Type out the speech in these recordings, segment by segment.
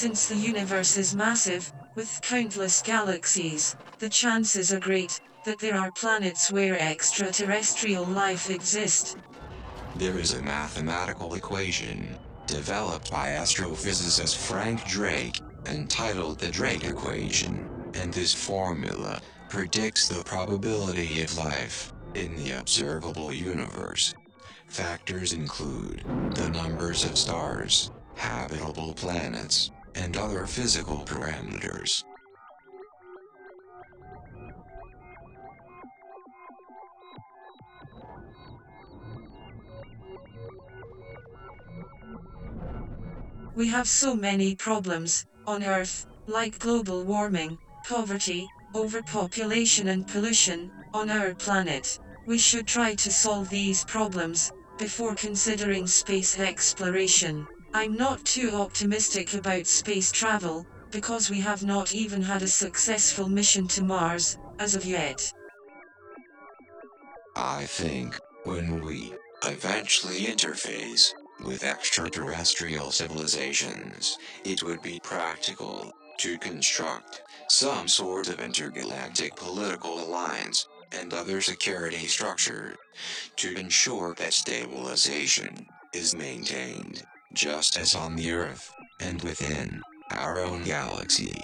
Since the universe is massive, with countless galaxies, the chances are great that there are planets where extraterrestrial life exists. There is a mathematical equation developed by astrophysicist Frank Drake entitled the Drake equation, and this formula predicts the probability of life in the observable universe. Factors include the numbers of stars, habitable planets, and other physical parameters. We have so many problems on Earth, like global warming, poverty, overpopulation, and pollution on our planet. We should try to solve these problems before considering space exploration. I'm not too optimistic about space travel because we have not even had a successful mission to Mars as of yet. I think when we eventually interface with extraterrestrial civilizations, it would be practical to construct some sort of intergalactic political alliance and other security structure to ensure that stabilization is maintained, just as on the Earth and within our own galaxy.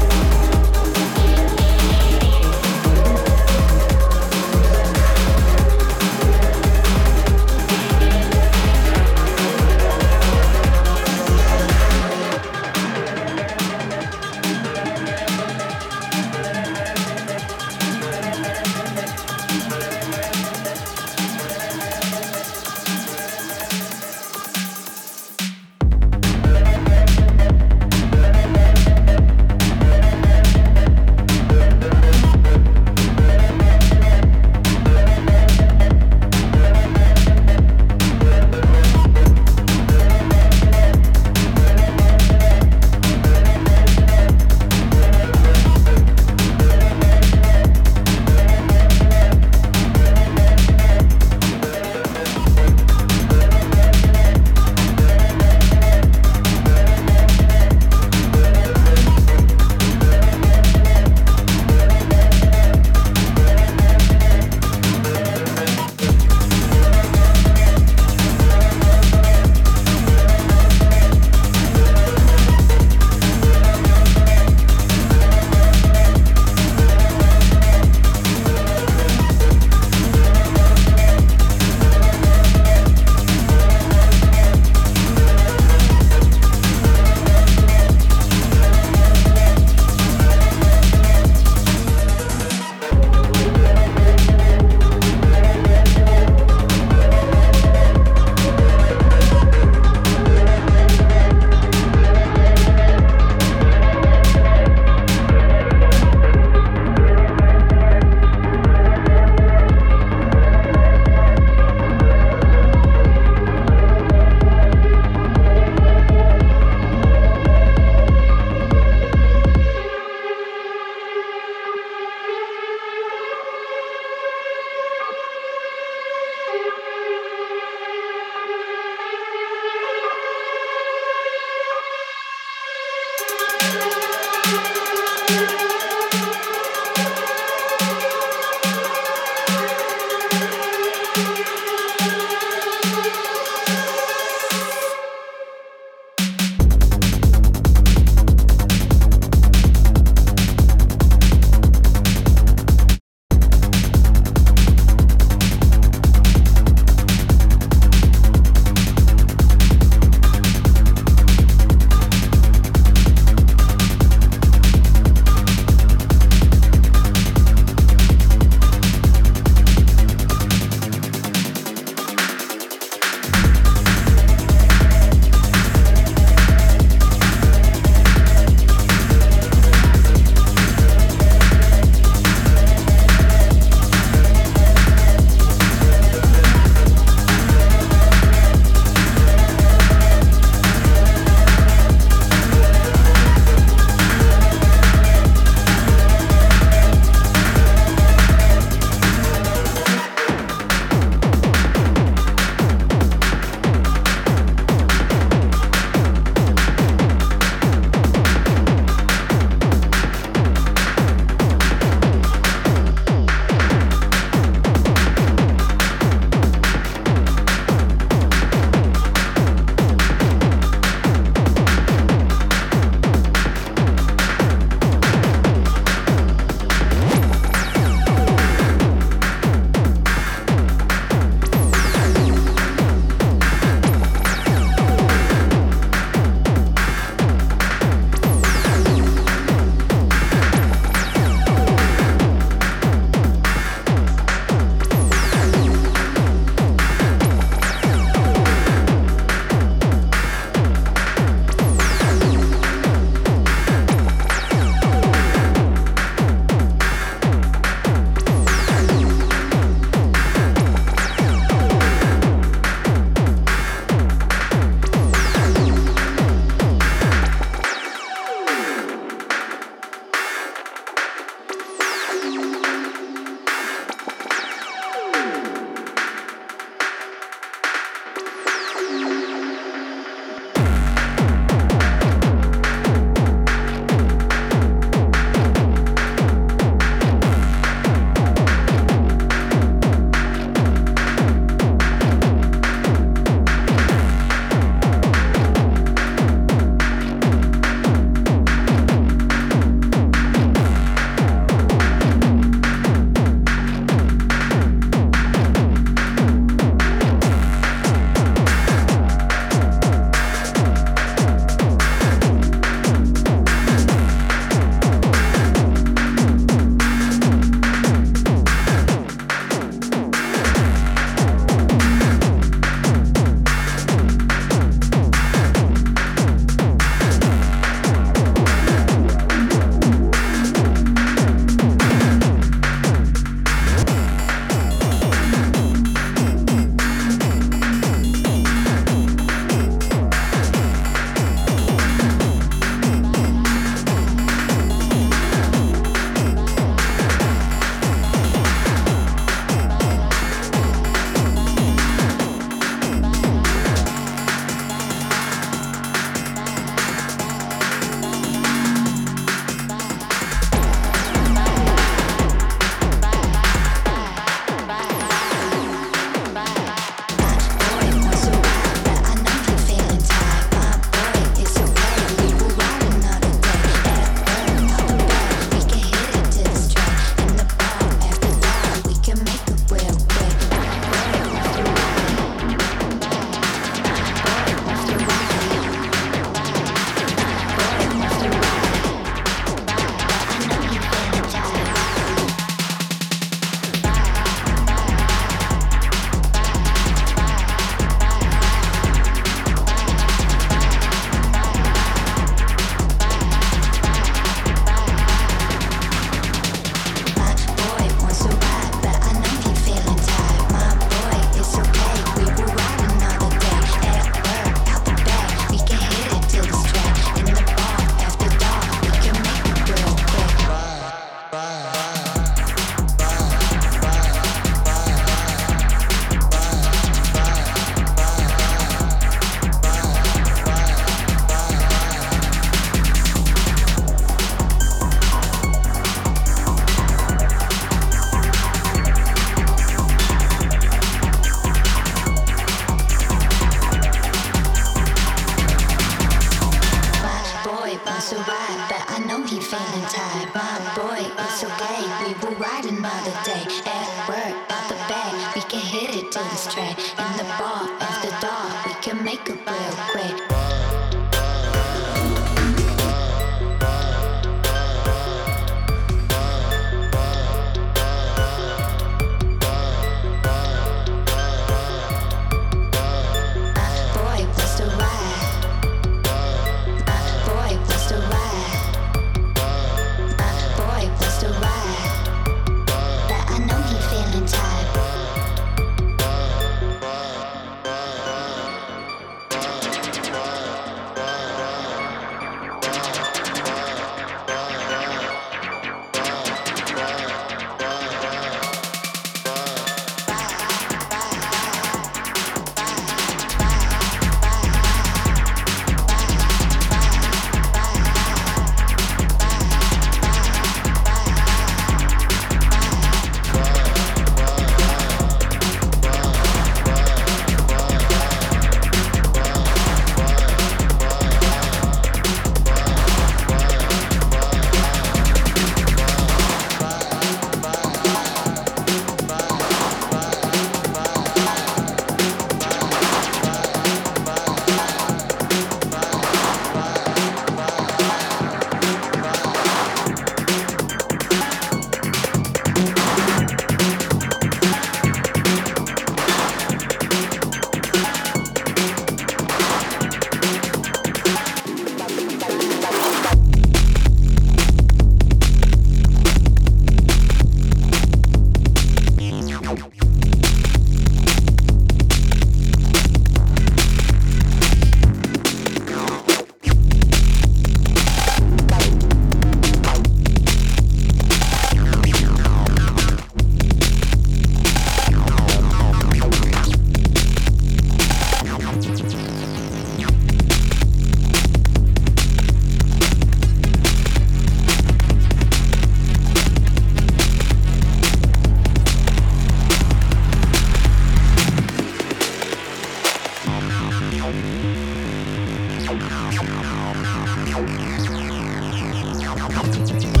Thank you.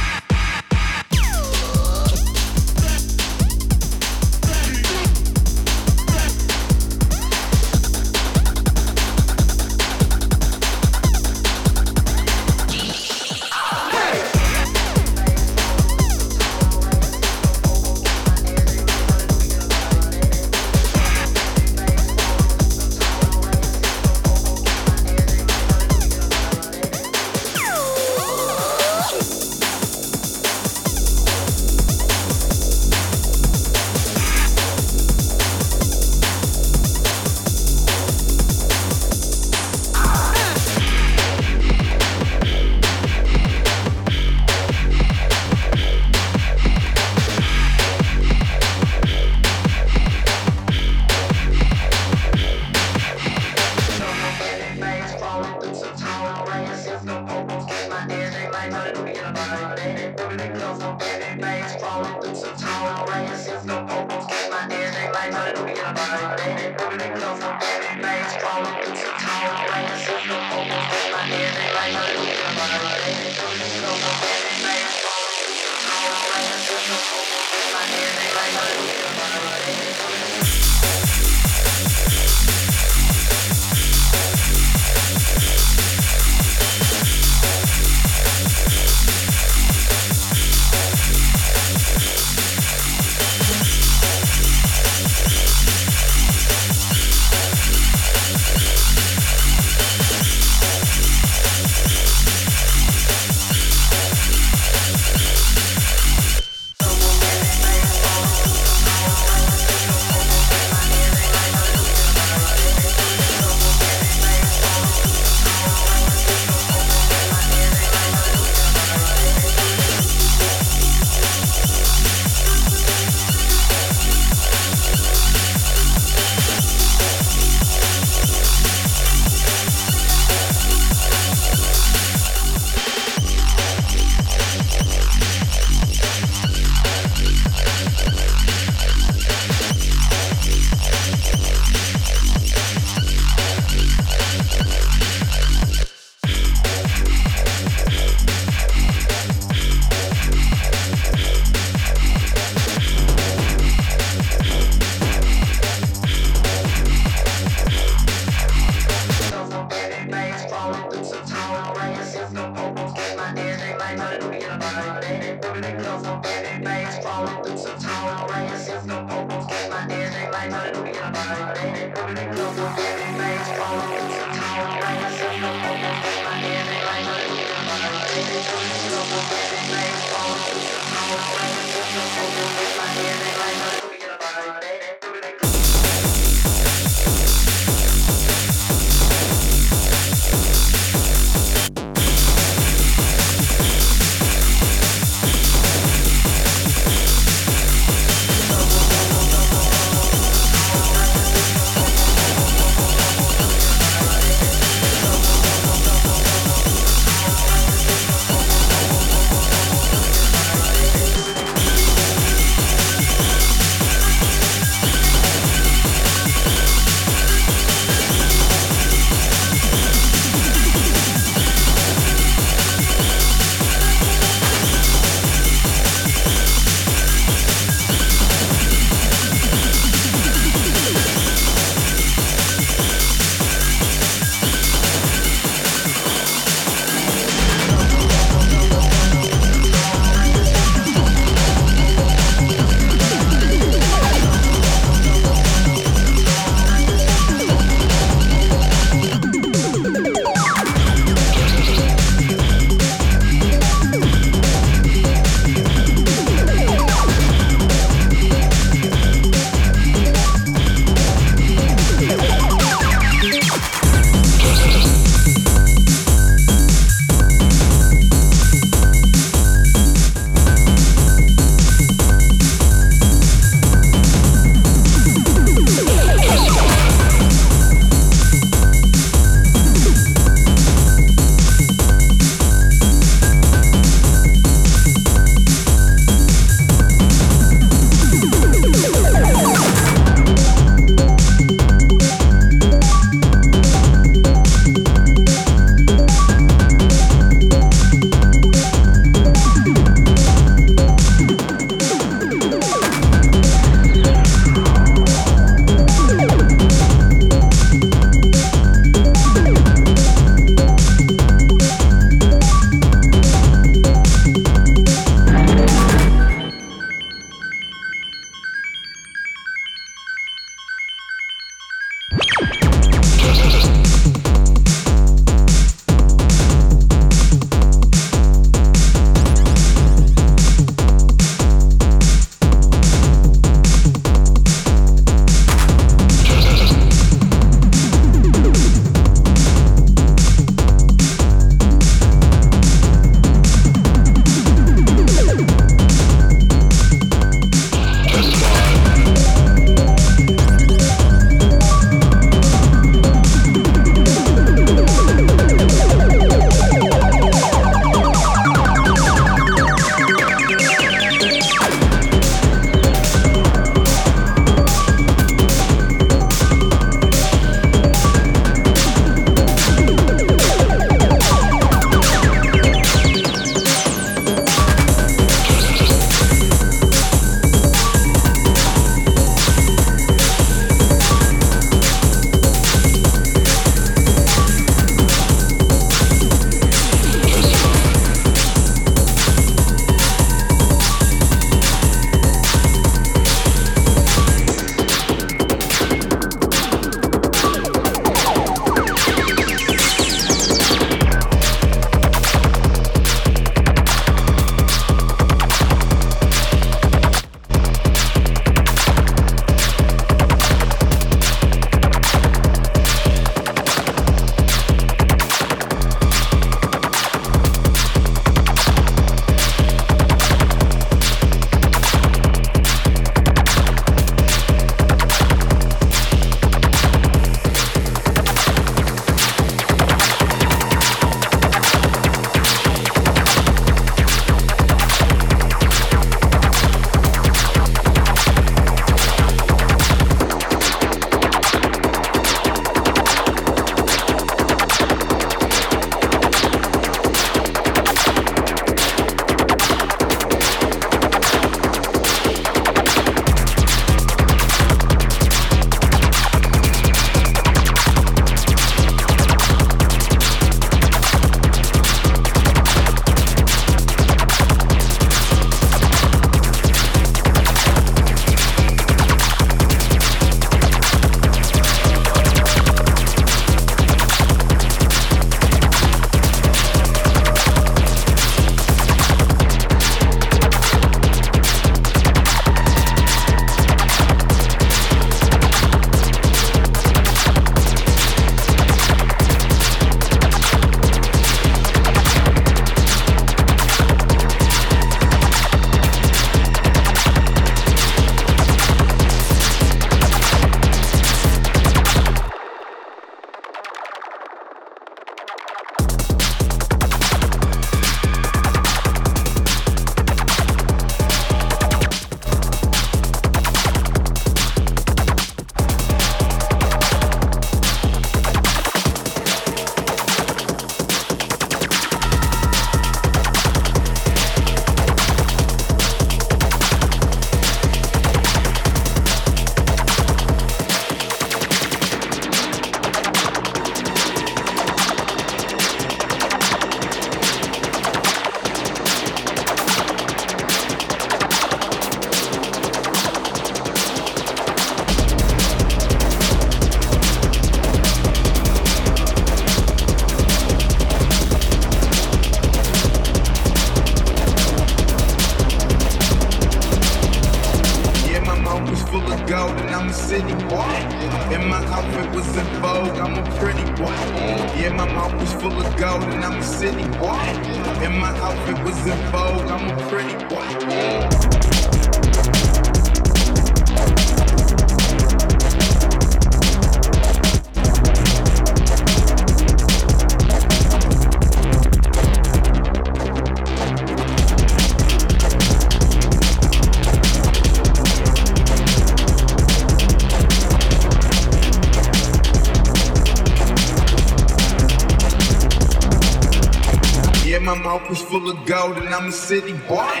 Gold and I'm a city boy.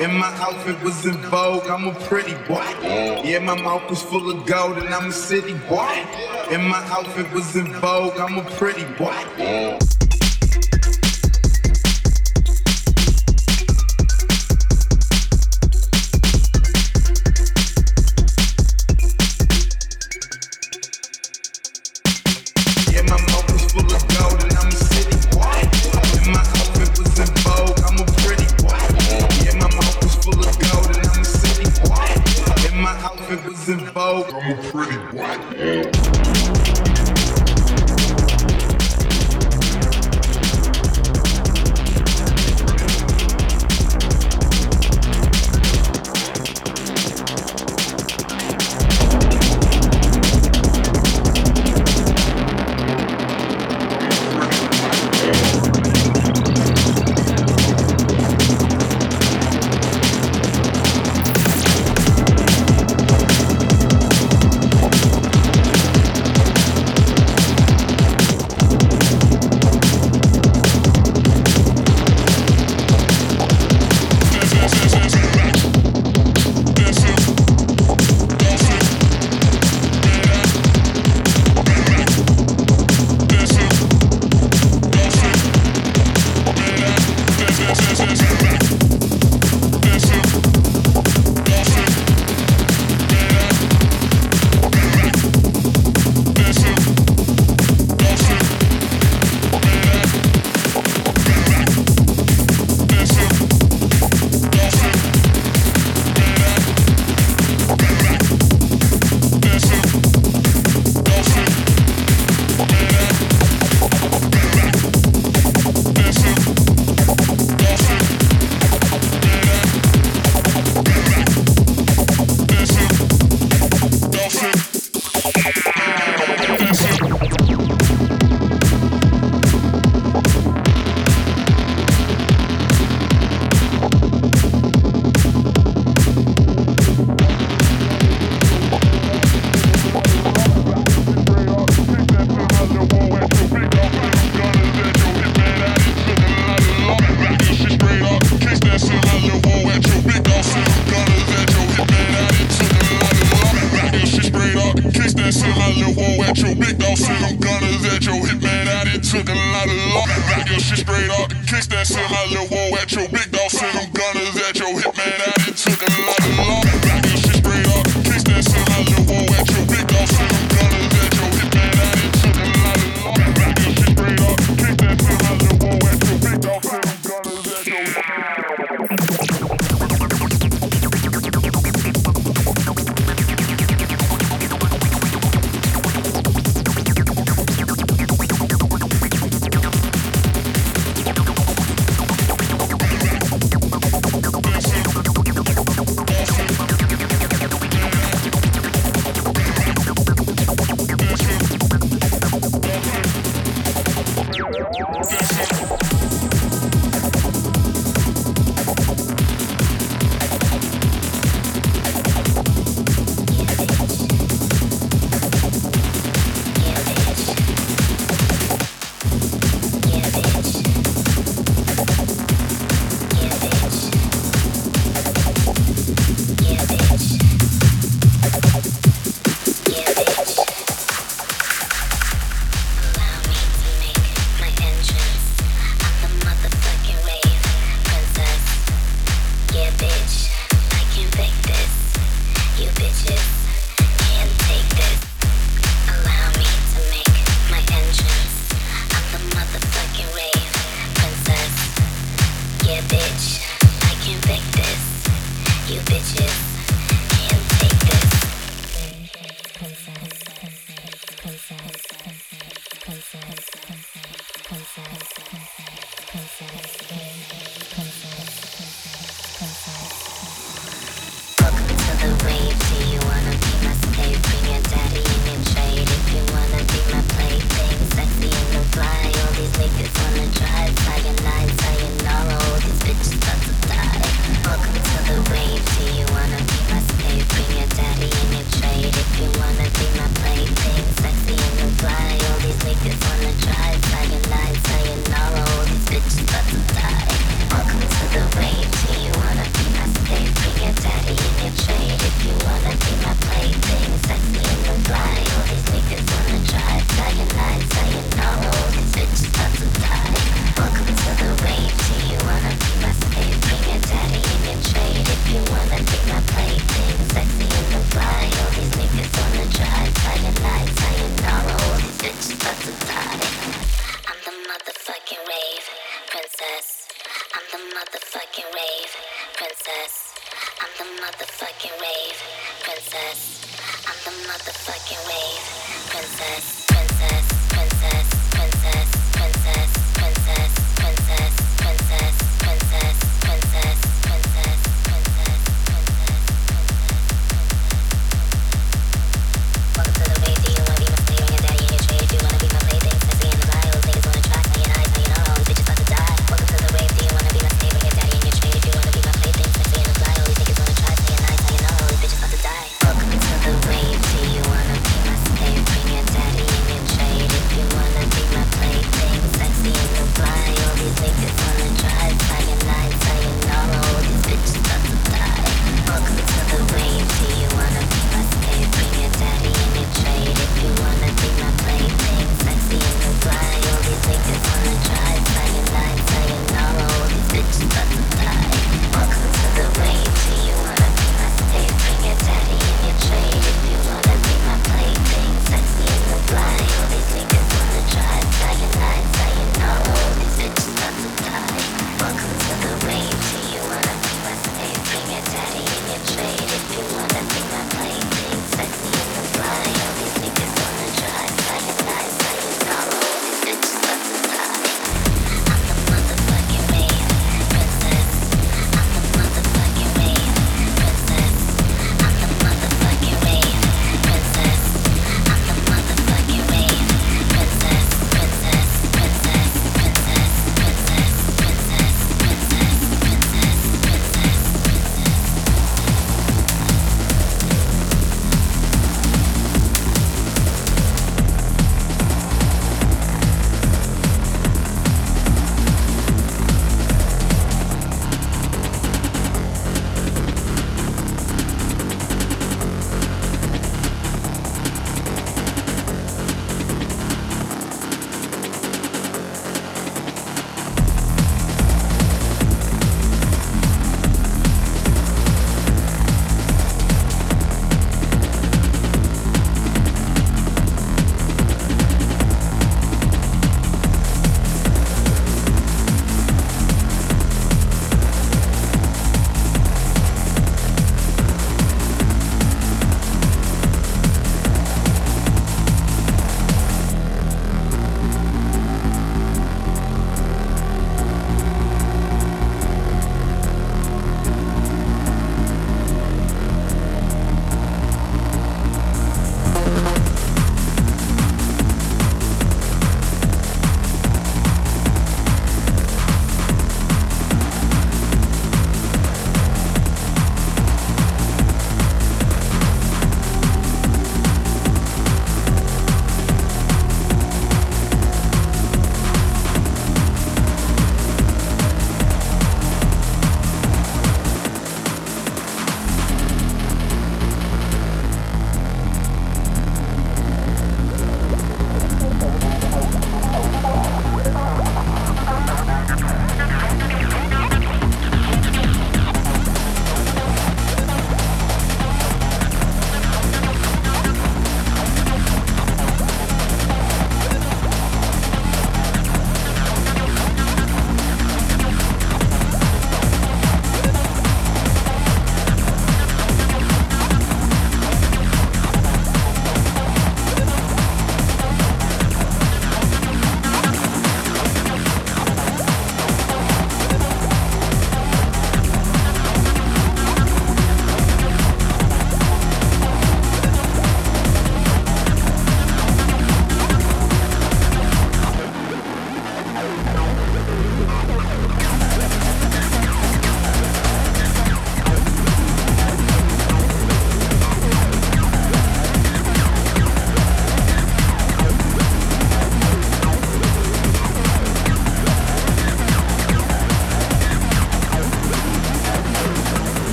And my outfit was in vogue, I'm a pretty boy. Yeah, my mouth was full of gold and I'm a city boy. And my outfit was in vogue, I'm a pretty boy.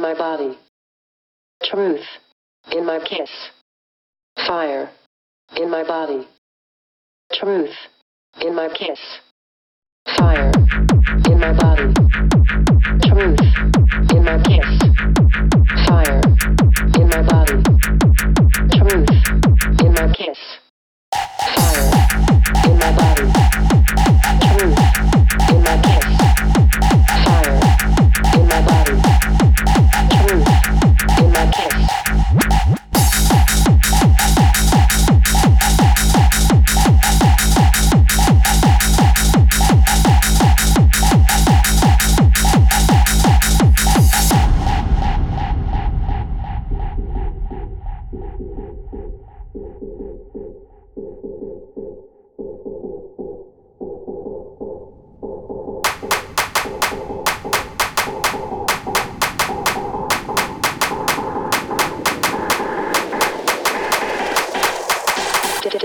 in my body. Truth. In my kiss. Fire. In my body. Truth. In my kiss. Fire. In my body. Truth. In my kiss. Fire. In my body. Truth. In my kiss. Fire. In my body. Truth. In my kiss. Fire my body, in my kiss.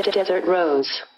Desert Rose.